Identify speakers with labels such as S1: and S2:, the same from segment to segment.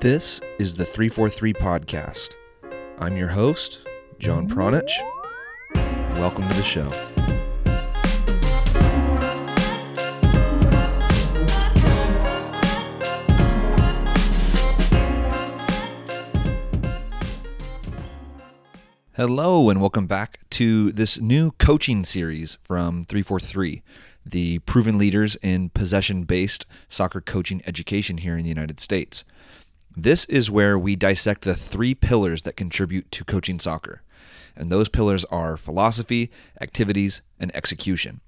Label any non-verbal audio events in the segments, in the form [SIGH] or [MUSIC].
S1: This is the 343 Podcast. I'm your host, John Pronich. Welcome to the show. Hello, and welcome back to this new coaching series from 343, the proven leaders in possession based soccer coaching education here in the United States. This is where we dissect the three pillars that contribute to coaching soccer. And those pillars are philosophy, activities, and execution.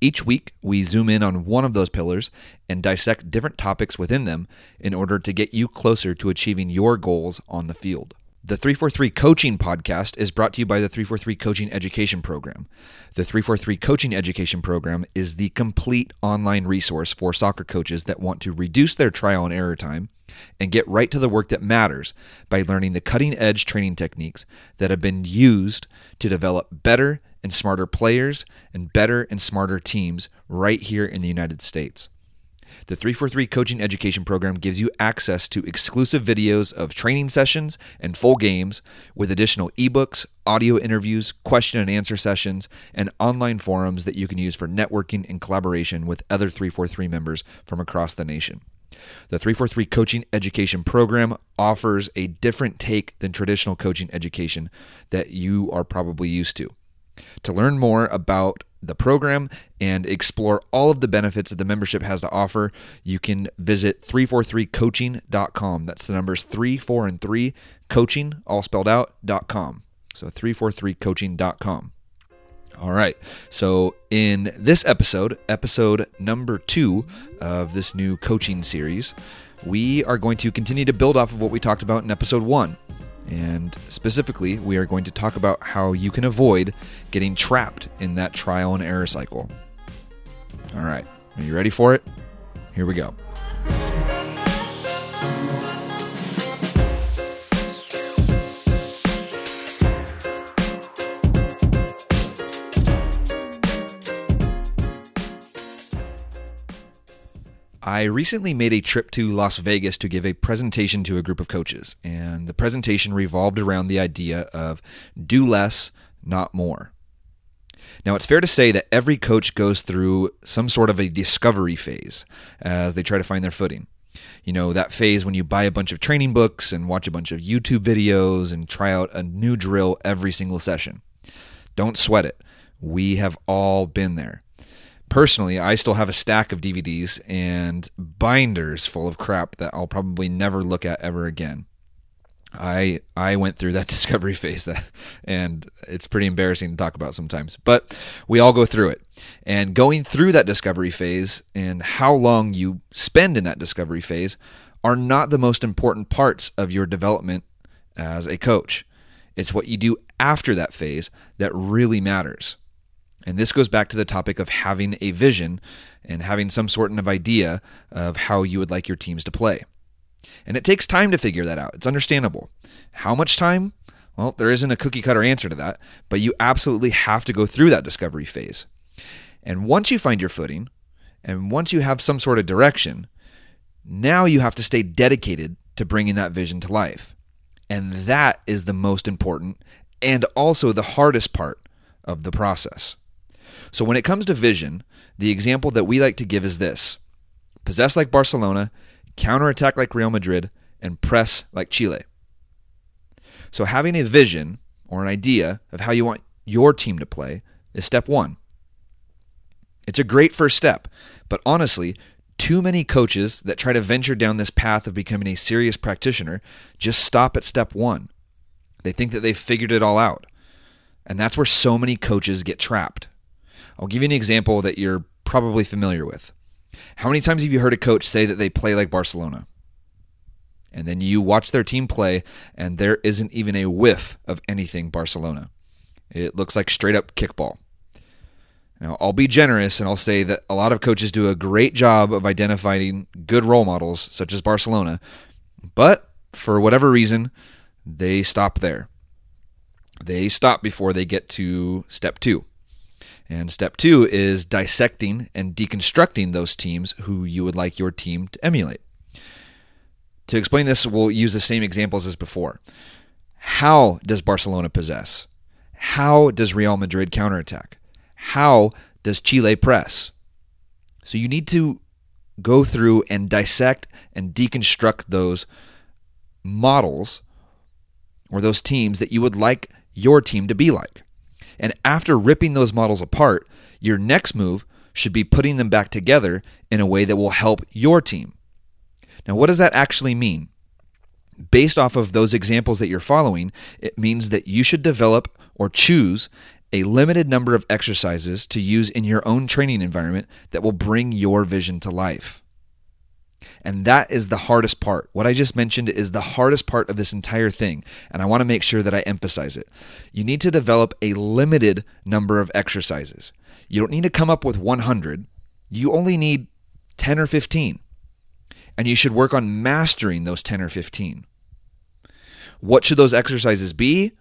S1: Each week, we zoom in on one of those pillars and dissect different topics within them in order to get you closer to achieving your goals on the field. The 343 Coaching Podcast is brought to you by the 343 Coaching Education Program. The 343 Coaching Education Program is the complete online resource for soccer coaches that want to reduce their trial and error time and get right to the work that matters by learning the cutting edge training techniques that have been used to develop better and smarter players and better and smarter teams right here in the United States. The 343 Coaching Education Program gives you access to exclusive videos of training sessions and full games with additional ebooks, audio interviews, question and answer sessions, and online forums that you can use for networking and collaboration with other 343 members from across the nation. The 343 Coaching Education Program offers a different take than traditional coaching education that you are probably used to. To learn more about the program and explore all of the benefits that the membership has to offer, you can visit 343coaching.com. That's the numbers 3, 4, and 3, coaching, all spelled out.com. So 343coaching.com. All right. So, in this episode, episode number two of this new coaching series, we are going to continue to build off of what we talked about in episode one. And specifically, we are going to talk about how you can avoid getting trapped in that trial and error cycle. All right. Are you ready for it? Here we go. I recently made a trip to Las Vegas to give a presentation to a group of coaches, and the presentation revolved around the idea of do less, not more. Now, it's fair to say that every coach goes through some sort of a discovery phase as they try to find their footing. You know, that phase when you buy a bunch of training books and watch a bunch of YouTube videos and try out a new drill every single session. Don't sweat it. We have all been there personally, I still have a stack of DVDs and binders full of crap that I'll probably never look at ever again. I I went through that [LAUGHS] discovery phase that and it's pretty embarrassing to talk about sometimes. But we all go through it. And going through that discovery phase and how long you spend in that discovery phase are not the most important parts of your development as a coach. It's what you do after that phase that really matters. And this goes back to the topic of having a vision and having some sort of idea of how you would like your teams to play. And it takes time to figure that out. It's understandable. How much time? Well, there isn't a cookie cutter answer to that, but you absolutely have to go through that discovery phase. And once you find your footing, and once you have some sort of direction, now you have to stay dedicated to bringing that vision to life. And that is the most important and also the hardest part of the process. So when it comes to vision, the example that we like to give is this possess like Barcelona, counterattack like Real Madrid, and press like Chile. So having a vision or an idea of how you want your team to play is step one. It's a great first step, but honestly, too many coaches that try to venture down this path of becoming a serious practitioner just stop at step one. They think that they've figured it all out. And that's where so many coaches get trapped. I'll give you an example that you're probably familiar with. How many times have you heard a coach say that they play like Barcelona? And then you watch their team play, and there isn't even a whiff of anything Barcelona. It looks like straight up kickball. Now, I'll be generous and I'll say that a lot of coaches do a great job of identifying good role models, such as Barcelona, but for whatever reason, they stop there. They stop before they get to step two. And step two is dissecting and deconstructing those teams who you would like your team to emulate. To explain this, we'll use the same examples as before. How does Barcelona possess? How does Real Madrid counterattack? How does Chile press? So you need to go through and dissect and deconstruct those models or those teams that you would like your team to be like. And after ripping those models apart, your next move should be putting them back together in a way that will help your team. Now, what does that actually mean? Based off of those examples that you're following, it means that you should develop or choose a limited number of exercises to use in your own training environment that will bring your vision to life. And that is the hardest part. What I just mentioned is the hardest part of this entire thing. And I want to make sure that I emphasize it. You need to develop a limited number of exercises. You don't need to come up with 100, you only need 10 or 15. And you should work on mastering those 10 or 15. What should those exercises be?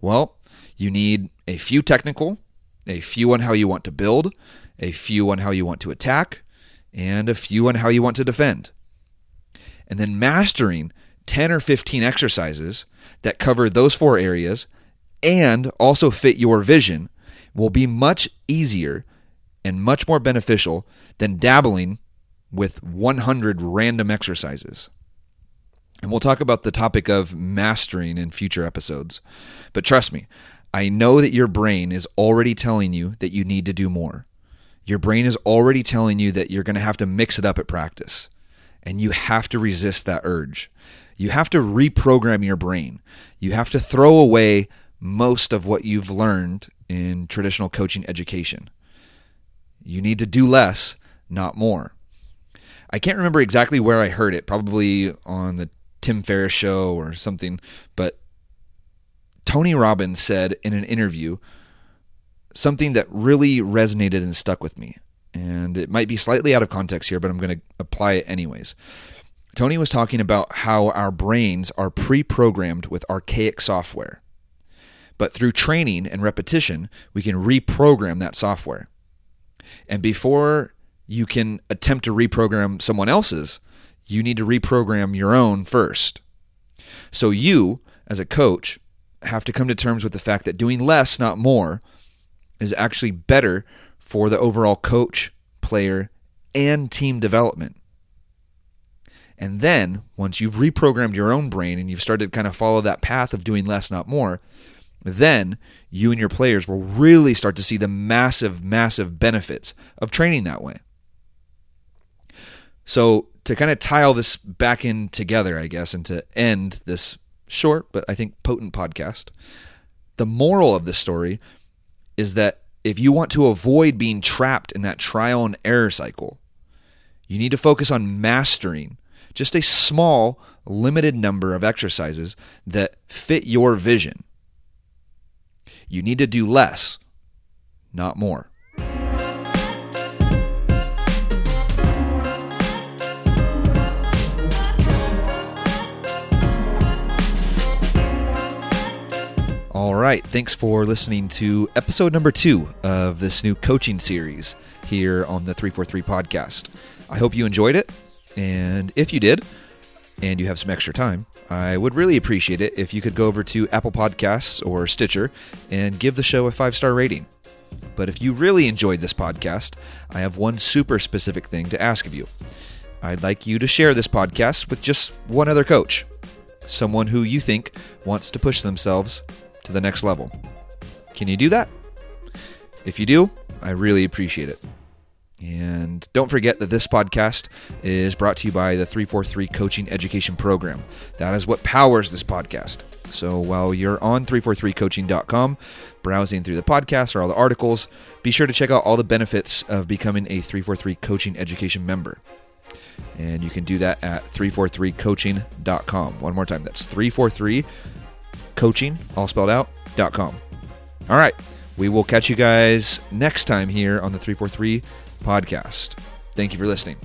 S1: Well, you need a few technical, a few on how you want to build, a few on how you want to attack, and a few on how you want to defend. And then mastering 10 or 15 exercises that cover those four areas and also fit your vision will be much easier and much more beneficial than dabbling with 100 random exercises. And we'll talk about the topic of mastering in future episodes. But trust me, I know that your brain is already telling you that you need to do more. Your brain is already telling you that you're going to have to mix it up at practice. And you have to resist that urge. You have to reprogram your brain. You have to throw away most of what you've learned in traditional coaching education. You need to do less, not more. I can't remember exactly where I heard it, probably on the Tim Ferriss show or something, but Tony Robbins said in an interview something that really resonated and stuck with me. And it might be slightly out of context here, but I'm going to apply it anyways. Tony was talking about how our brains are pre programmed with archaic software. But through training and repetition, we can reprogram that software. And before you can attempt to reprogram someone else's, you need to reprogram your own first. So you, as a coach, have to come to terms with the fact that doing less, not more, is actually better for the overall coach, player, and team development. And then, once you've reprogrammed your own brain and you've started to kind of follow that path of doing less, not more, then you and your players will really start to see the massive, massive benefits of training that way. So, to kind of tie all this back in together, I guess, and to end this short but I think potent podcast, the moral of the story is that if you want to avoid being trapped in that trial and error cycle, you need to focus on mastering just a small, limited number of exercises that fit your vision. You need to do less, not more. All right. Thanks for listening to episode number two of this new coaching series here on the 343 podcast. I hope you enjoyed it. And if you did, and you have some extra time, I would really appreciate it if you could go over to Apple Podcasts or Stitcher and give the show a five star rating. But if you really enjoyed this podcast, I have one super specific thing to ask of you. I'd like you to share this podcast with just one other coach, someone who you think wants to push themselves to the next level. Can you do that? If you do, I really appreciate it. And don't forget that this podcast is brought to you by the 343 Coaching Education Program. That is what powers this podcast. So while you're on 343coaching.com, browsing through the podcast or all the articles, be sure to check out all the benefits of becoming a 343 Coaching Education member. And you can do that at 343coaching.com. One more time, that's 343 coaching, all spelled out, dot com. All right. We will catch you guys next time here on the 343 podcast. Thank you for listening.